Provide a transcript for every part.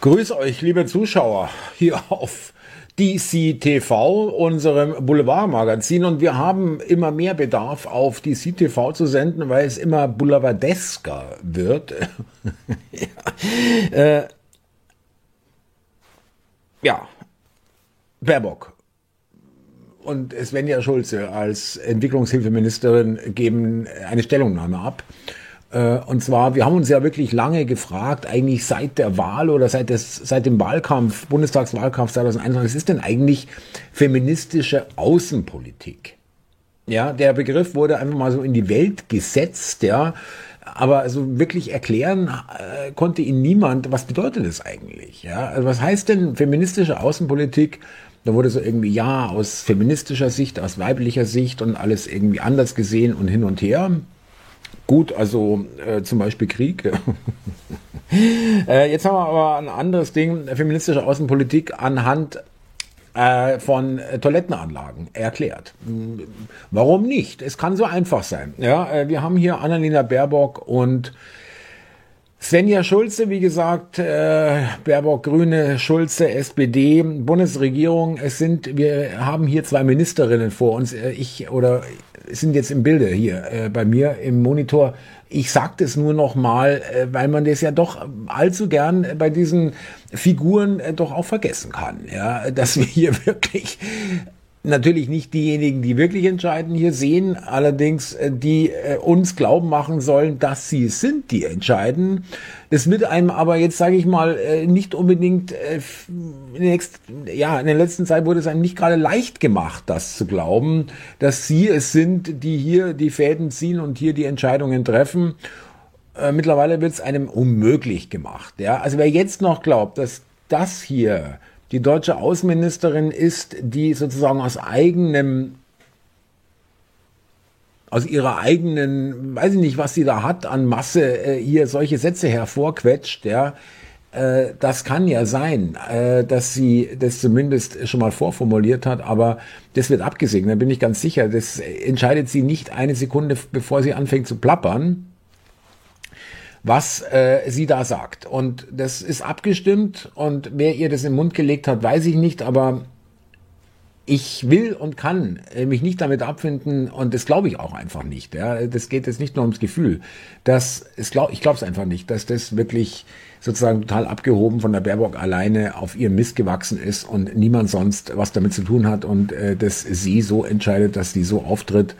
Grüß euch, liebe Zuschauer, hier auf DC TV, unserem Boulevardmagazin. Und wir haben immer mehr Bedarf, auf DC TV zu senden, weil es immer boulevardesker wird. ja. Äh, ja, Baerbock und Svenja Schulze als Entwicklungshilfeministerin geben eine Stellungnahme ab. Äh, und zwar, wir haben uns ja wirklich lange gefragt, eigentlich seit der Wahl oder seit, des, seit dem Wahlkampf, Bundestagswahlkampf 2021, was ist denn eigentlich feministische Außenpolitik? Ja, der Begriff wurde einfach mal so in die Welt gesetzt, ja. Aber also wirklich erklären äh, konnte ihn niemand, was bedeutet das eigentlich? Ja, also was heißt denn feministische Außenpolitik? Da wurde so irgendwie, ja, aus feministischer Sicht, aus weiblicher Sicht und alles irgendwie anders gesehen und hin und her. Gut, also äh, zum Beispiel Krieg. äh, jetzt haben wir aber ein anderes Ding, feministische Außenpolitik anhand äh, von Toilettenanlagen erklärt. Warum nicht? Es kann so einfach sein. Ja, äh, wir haben hier Annalena Baerbock und Svenja Schulze, wie gesagt, äh, Baerbock Grüne, Schulze SPD, Bundesregierung. Es sind, wir haben hier zwei Ministerinnen vor uns. Äh, ich oder sind jetzt im Bilde hier äh, bei mir im Monitor. Ich sage das nur noch mal, äh, weil man das ja doch allzu gern bei diesen Figuren äh, doch auch vergessen kann, ja, dass wir hier wirklich natürlich nicht diejenigen, die wirklich entscheiden, hier sehen, allerdings äh, die äh, uns glauben machen sollen, dass sie es sind, die entscheiden. Das wird einem aber jetzt, sage ich mal, äh, nicht unbedingt, in nächsten, ja, in der letzten Zeit wurde es einem nicht gerade leicht gemacht, das zu glauben, dass sie es sind, die hier die Fäden ziehen und hier die Entscheidungen treffen. Mittlerweile wird es einem unmöglich gemacht. Ja? Also wer jetzt noch glaubt, dass das hier die deutsche Außenministerin ist, die sozusagen aus eigenem aus ihrer eigenen, weiß ich nicht, was sie da hat an Masse, äh, hier solche Sätze hervorquetscht, ja, äh, das kann ja sein, äh, dass sie das zumindest schon mal vorformuliert hat, aber das wird abgesegnet, da bin ich ganz sicher. Das entscheidet sie nicht eine Sekunde, bevor sie anfängt zu plappern was äh, sie da sagt. Und das ist abgestimmt und wer ihr das im Mund gelegt hat, weiß ich nicht, aber ich will und kann äh, mich nicht damit abfinden und das glaube ich auch einfach nicht. Ja, das geht jetzt nicht nur ums Gefühl. Das ist glaub, ich glaube es einfach nicht, dass das wirklich sozusagen total abgehoben von der Baerbock alleine auf ihr Mist gewachsen ist und niemand sonst was damit zu tun hat und äh, dass sie so entscheidet, dass sie so auftritt.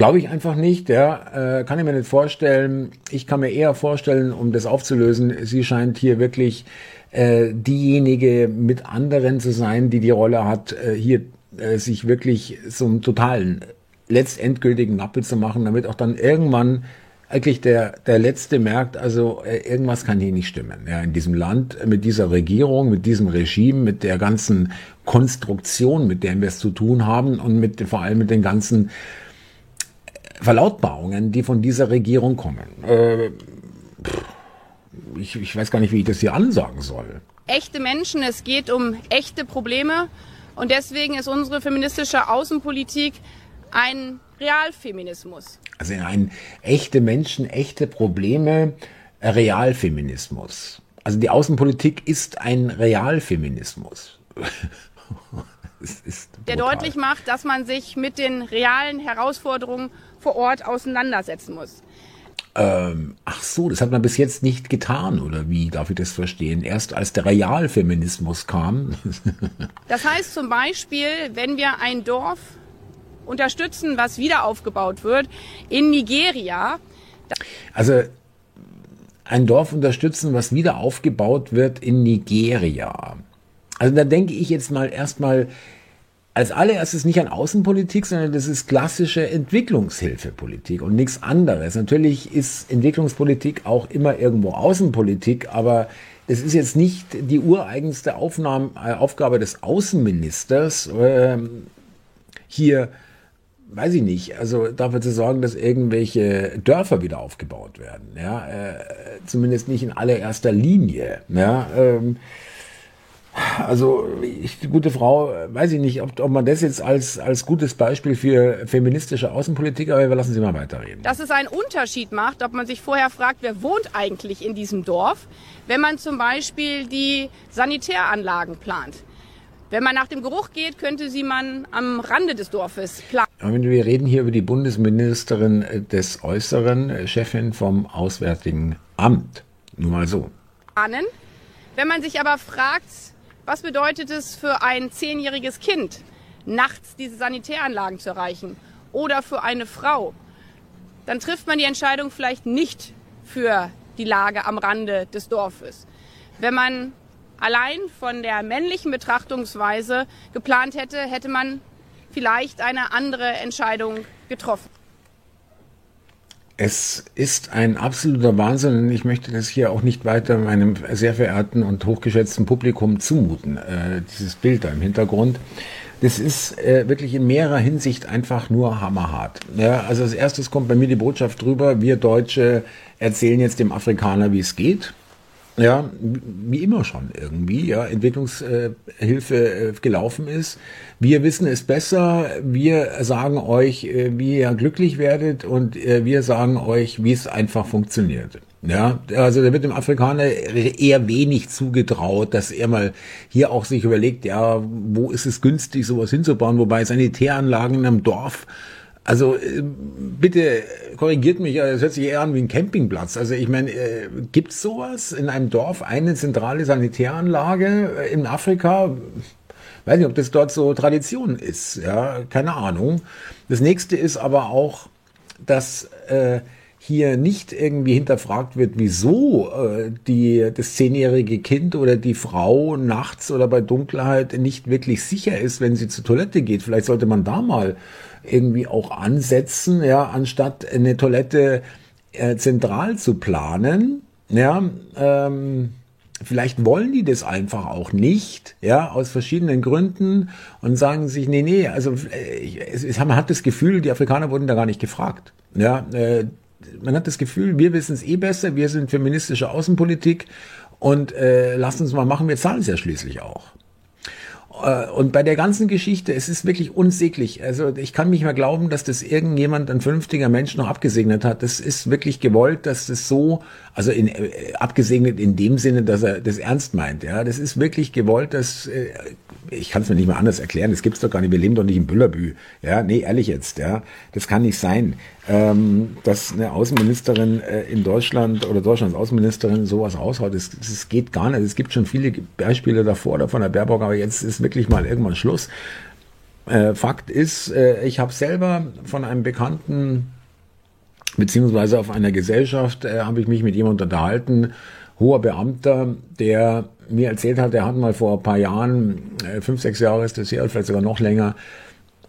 Glaube ich einfach nicht, ja. Äh, kann ich mir nicht vorstellen. Ich kann mir eher vorstellen, um das aufzulösen, sie scheint hier wirklich äh, diejenige mit anderen zu sein, die die Rolle hat, äh, hier äh, sich wirklich zum totalen, letztendgültigen Nappe zu machen, damit auch dann irgendwann eigentlich der, der Letzte merkt, also äh, irgendwas kann hier nicht stimmen. Ja, in diesem Land, mit dieser Regierung, mit diesem Regime, mit der ganzen Konstruktion, mit der wir es zu tun haben und mit vor allem mit den ganzen Verlautbarungen, die von dieser Regierung kommen. Äh, ich, ich weiß gar nicht, wie ich das hier ansagen soll. Echte Menschen, es geht um echte Probleme. Und deswegen ist unsere feministische Außenpolitik ein Realfeminismus. Also ein echte Menschen, echte Probleme, Realfeminismus. Also die Außenpolitik ist ein Realfeminismus. der deutlich macht, dass man sich mit den realen Herausforderungen vor Ort auseinandersetzen muss. Ähm, ach so, das hat man bis jetzt nicht getan, oder wie darf ich das verstehen? Erst als der Realfeminismus kam. das heißt zum Beispiel, wenn wir ein Dorf unterstützen, was wieder aufgebaut wird, in Nigeria. Also ein Dorf unterstützen, was wieder aufgebaut wird in Nigeria. Also da denke ich jetzt mal erstmal als allererstes nicht an Außenpolitik, sondern das ist klassische Entwicklungshilfepolitik und nichts anderes. Natürlich ist Entwicklungspolitik auch immer irgendwo Außenpolitik, aber es ist jetzt nicht die ureigenste Aufnahme, äh, Aufgabe des Außenministers, äh, hier, weiß ich nicht, also dafür zu sorgen, dass irgendwelche Dörfer wieder aufgebaut werden. Ja, äh, zumindest nicht in allererster Linie. Ja, ähm, Also, ich, die gute Frau, weiß ich nicht, ob, ob man das jetzt als, als gutes Beispiel für feministische Außenpolitik, aber wir lassen Sie mal weiterreden. Dass es einen Unterschied macht, ob man sich vorher fragt, wer wohnt eigentlich in diesem Dorf, wenn man zum Beispiel die Sanitäranlagen plant. Wenn man nach dem Geruch geht, könnte sie man am Rande des Dorfes planen. Wir reden hier über die Bundesministerin des Äußeren, Chefin vom Auswärtigen Amt. Nur mal so. Wenn man sich aber fragt, was bedeutet es für ein zehnjähriges Kind, nachts diese Sanitäranlagen zu erreichen oder für eine Frau? Dann trifft man die Entscheidung vielleicht nicht für die Lage am Rande des Dorfes. Wenn man allein von der männlichen Betrachtungsweise geplant hätte, hätte man vielleicht eine andere Entscheidung getroffen. Es ist ein absoluter Wahnsinn und ich möchte das hier auch nicht weiter meinem sehr verehrten und hochgeschätzten Publikum zumuten, äh, dieses Bild da im Hintergrund. Das ist äh, wirklich in mehrerer Hinsicht einfach nur hammerhart. Ja, also als erstes kommt bei mir die Botschaft drüber, wir Deutsche erzählen jetzt dem Afrikaner, wie es geht. Ja, wie immer schon irgendwie, ja, Entwicklungshilfe äh, gelaufen ist. Wir wissen es besser, wir sagen euch, äh, wie ihr glücklich werdet und äh, wir sagen euch, wie es einfach funktioniert. Ja, also da wird dem Afrikaner eher wenig zugetraut, dass er mal hier auch sich überlegt, ja, wo ist es günstig, sowas hinzubauen, wobei Sanitäranlagen in einem Dorf also äh, bitte korrigiert mich, es hört sich eher an wie ein Campingplatz. Also ich meine, äh, gibt's sowas in einem Dorf, eine zentrale Sanitäranlage äh, in Afrika? Weiß nicht, ob das dort so Tradition ist, ja, keine Ahnung. Das nächste ist aber auch, dass äh, hier nicht irgendwie hinterfragt wird, wieso äh, die, das zehnjährige Kind oder die Frau nachts oder bei Dunkelheit nicht wirklich sicher ist, wenn sie zur Toilette geht. Vielleicht sollte man da mal irgendwie auch ansetzen, ja, anstatt eine Toilette äh, zentral zu planen, ja, ähm, Vielleicht wollen die das einfach auch nicht, ja, aus verschiedenen Gründen und sagen sich, nee, nee, also äh, es, es, man hat das Gefühl, die Afrikaner wurden da gar nicht gefragt. Ja, äh, man hat das Gefühl, wir wissen es eh besser, wir sind feministische Außenpolitik und äh, lasst uns mal machen, wir zahlen es ja schließlich auch. Äh, und bei der ganzen Geschichte, es ist wirklich unsäglich. Also ich kann nicht mehr glauben, dass das irgendjemand, ein vernünftiger Mensch noch abgesegnet hat. Das ist wirklich gewollt, dass das so, also in, äh, abgesegnet in dem Sinne, dass er das ernst meint. Ja, das ist wirklich gewollt, dass äh, ich kann es mir nicht mal anders erklären. Das gibt's doch gar nicht. Wir leben doch nicht in Büllerbü. Ja, nee, ehrlich jetzt. Ja, das kann nicht sein, ähm, dass eine Außenministerin äh, in Deutschland oder Deutschlands Außenministerin sowas raushaut. Das, das geht gar nicht. Es gibt schon viele Beispiele davor, da von der Baerbock, aber jetzt ist wirklich mal irgendwann Schluss. Äh, Fakt ist, äh, ich habe selber von einem Bekannten beziehungsweise auf einer Gesellschaft äh, habe ich mich mit jemandem unterhalten, hoher Beamter, der mir erzählt hat, er hat mal vor ein paar Jahren, äh, fünf, sechs Jahre ist das her, vielleicht sogar noch länger,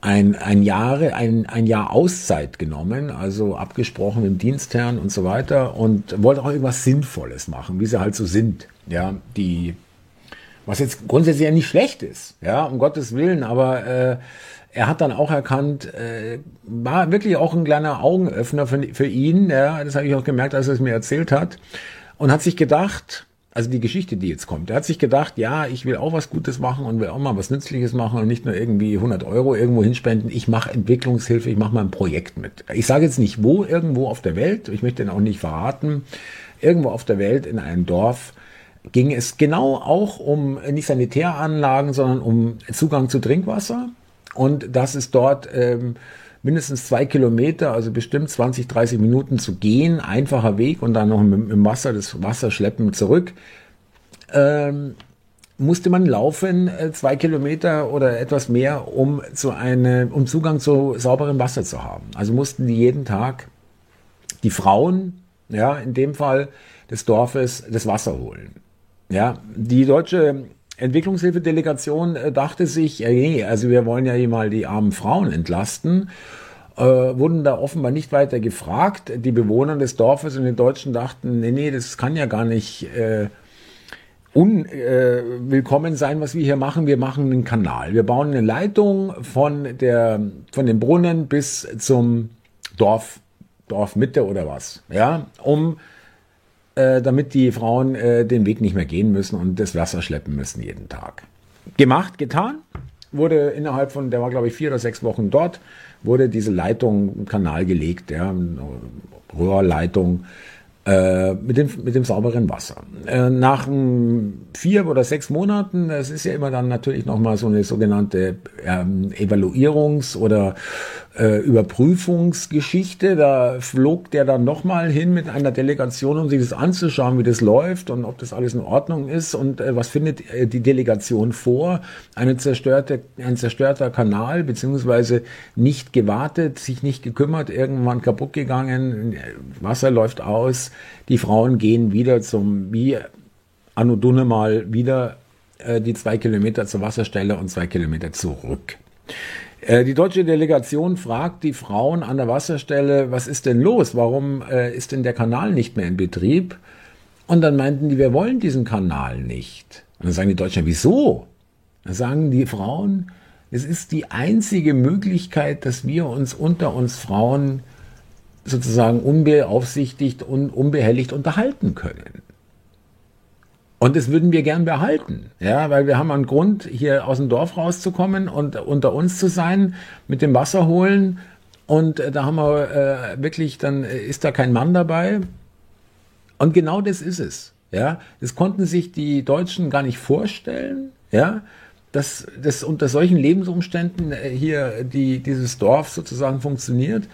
ein, ein, Jahre, ein, ein Jahr Auszeit genommen, also abgesprochen im Dienstherrn und so weiter und wollte auch irgendwas Sinnvolles machen, wie sie halt so sind, ja, die, was jetzt grundsätzlich ja nicht schlecht ist, ja, um Gottes Willen, aber äh, er hat dann auch erkannt, äh, war wirklich auch ein kleiner Augenöffner für, für ihn, ja, das habe ich auch gemerkt, als er es mir erzählt hat, und hat sich gedacht, also die Geschichte, die jetzt kommt. Er hat sich gedacht, ja, ich will auch was Gutes machen und will auch mal was Nützliches machen und nicht nur irgendwie 100 Euro irgendwo hinspenden. Ich mache Entwicklungshilfe, ich mache mal ein Projekt mit. Ich sage jetzt nicht wo, irgendwo auf der Welt, ich möchte ihn auch nicht verraten, irgendwo auf der Welt in einem Dorf ging es genau auch um nicht Sanitäranlagen, sondern um Zugang zu Trinkwasser und dass es dort ähm, mindestens zwei Kilometer, also bestimmt 20, 30 Minuten zu gehen, einfacher Weg und dann noch mit, dem Wasser das Wasser schleppen zurück. Ähm, musste man laufen äh, zwei Kilometer oder etwas mehr, um zu eine, um Zugang zu sauberem Wasser zu haben. Also mussten die jeden Tag die Frauen, ja, in dem Fall des Dorfes, das Wasser holen. Ja, die deutsche Entwicklungshilfedelegation äh, dachte sich, hey, also wir wollen ja hier mal die armen Frauen entlasten. Äh, wurden da offenbar nicht weiter gefragt. Die Bewohner des Dorfes und die Deutschen dachten, nee, nee, das kann ja gar nicht äh, unwillkommen äh, sein, was wir hier machen. Wir machen einen Kanal. Wir bauen eine Leitung von der, von dem Brunnen bis zum Dorf, Dorfmitte oder was, ja, um äh, damit die Frauen äh, den Weg nicht mehr gehen müssen und das Wasser schleppen müssen jeden Tag. Gemacht, getan, wurde innerhalb von, der war glaube ich vier oder sechs Wochen dort, wurde diese Leitung, Kanal gelegt, ja, Röhrleitung äh, mit, dem, mit dem sauberen Wasser. Äh, nach ähm, vier oder sechs Monaten, das ist ja immer dann natürlich nochmal so eine sogenannte ähm, Evaluierungs- oder äh, Überprüfungsgeschichte. Da flog der dann nochmal hin mit einer Delegation, um sich das anzuschauen, wie das läuft und ob das alles in Ordnung ist und äh, was findet äh, die Delegation vor. Eine zerstörte, ein zerstörter Kanal, beziehungsweise nicht gewartet, sich nicht gekümmert, irgendwann kaputt gegangen, Wasser läuft aus die Frauen gehen wieder zum, wie Anno Dunne mal, wieder äh, die zwei Kilometer zur Wasserstelle und zwei Kilometer zurück. Äh, die deutsche Delegation fragt die Frauen an der Wasserstelle, was ist denn los? Warum äh, ist denn der Kanal nicht mehr in Betrieb? Und dann meinten die, wir wollen diesen Kanal nicht. Und dann sagen die Deutschen, wieso? Dann sagen die Frauen, es ist die einzige Möglichkeit, dass wir uns unter uns Frauen sozusagen unbeaufsichtigt und unbehelligt unterhalten können. Und das würden wir gern behalten, ja, weil wir haben einen Grund, hier aus dem Dorf rauszukommen und unter uns zu sein, mit dem Wasser holen. Und äh, da haben wir äh, wirklich, dann ist da kein Mann dabei. Und genau das ist es, ja. Das konnten sich die Deutschen gar nicht vorstellen, ja, dass das unter solchen Lebensumständen äh, hier die, dieses Dorf sozusagen funktioniert.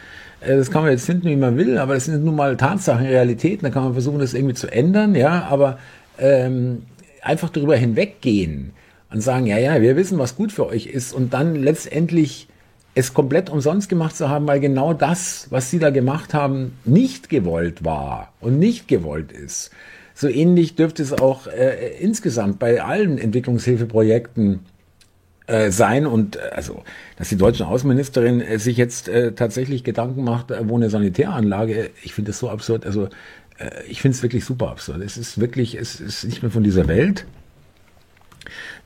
Äh, das kann man jetzt finden, wie man will, aber das sind nun mal Tatsachen, Realitäten. Da kann man versuchen, das irgendwie zu ändern, ja, aber ähm, einfach darüber hinweggehen und sagen, ja, ja, wir wissen, was gut für euch ist und dann letztendlich es komplett umsonst gemacht zu haben, weil genau das, was sie da gemacht haben, nicht gewollt war und nicht gewollt ist. So ähnlich dürfte es auch äh, insgesamt bei allen Entwicklungshilfeprojekten äh, sein und äh, also, dass die deutsche Außenministerin äh, sich jetzt äh, tatsächlich Gedanken macht, äh, wo eine Sanitäranlage, ich finde das so absurd, also ich finde es wirklich super absurd. Es ist wirklich, es ist nicht mehr von dieser Welt.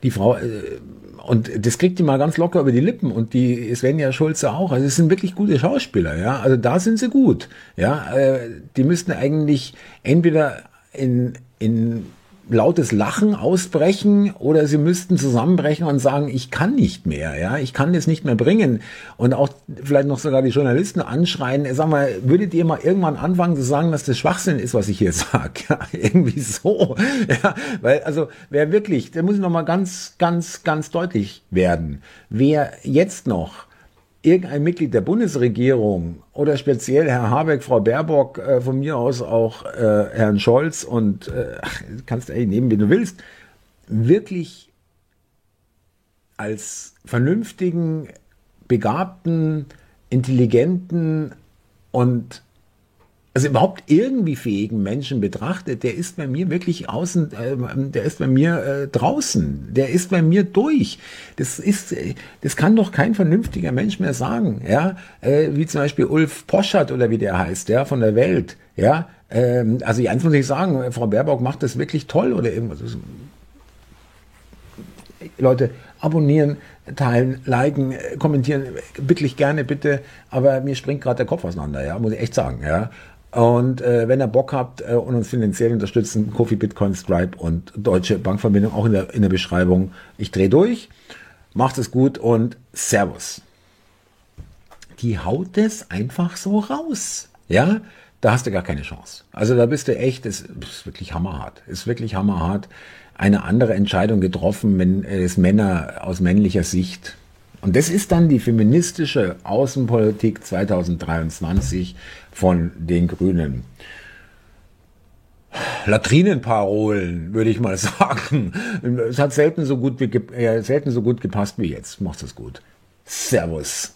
Die Frau, äh, und das kriegt die mal ganz locker über die Lippen und die Svenja Schulze auch. Also es sind wirklich gute Schauspieler, ja. Also da sind sie gut, ja. Äh, die müssten eigentlich entweder in, in lautes Lachen ausbrechen oder sie müssten zusammenbrechen und sagen, ich kann nicht mehr, ja, ich kann das nicht mehr bringen. Und auch vielleicht noch sogar die Journalisten anschreien, sag mal, würdet ihr mal irgendwann anfangen zu sagen, dass das Schwachsinn ist, was ich hier sage, ja, irgendwie so, ja, weil also wer wirklich, der muss noch mal ganz, ganz, ganz deutlich werden, wer jetzt noch irgendein Mitglied der Bundesregierung oder speziell Herr Habeck, Frau Baerbock, äh, von mir aus auch äh, Herrn Scholz und äh, kannst eigentlich nehmen, wie du willst, wirklich als vernünftigen, begabten, intelligenten und also überhaupt irgendwie fähigen Menschen betrachtet, der ist bei mir wirklich außen, äh, der ist bei mir äh, draußen, der ist bei mir durch. Das ist, das kann doch kein vernünftiger Mensch mehr sagen, ja, äh, wie zum Beispiel Ulf Poschert oder wie der heißt, ja, von der Welt, ja. Ähm, also eins muss ich sagen, Frau Baerbock macht das wirklich toll oder irgendwas. Leute, abonnieren, teilen, liken, kommentieren, wirklich gerne bitte, aber mir springt gerade der Kopf auseinander, ja, muss ich echt sagen, ja. Und äh, wenn ihr Bock habt äh, und uns finanziell unterstützen, Kofi, Bitcoin, Stripe und Deutsche Bankverbindung auch in der, in der Beschreibung. Ich drehe durch, macht es gut und Servus. Die haut es einfach so raus. Ja, da hast du gar keine Chance. Also da bist du echt, es ist wirklich hammerhart. Ist wirklich hammerhart. Eine andere Entscheidung getroffen, wenn es Männer aus männlicher Sicht und das ist dann die feministische Außenpolitik 2023 von den Grünen. Latrinenparolen, würde ich mal sagen. Es hat selten so gut, äh, selten so gut gepasst wie jetzt. Macht es gut. Servus.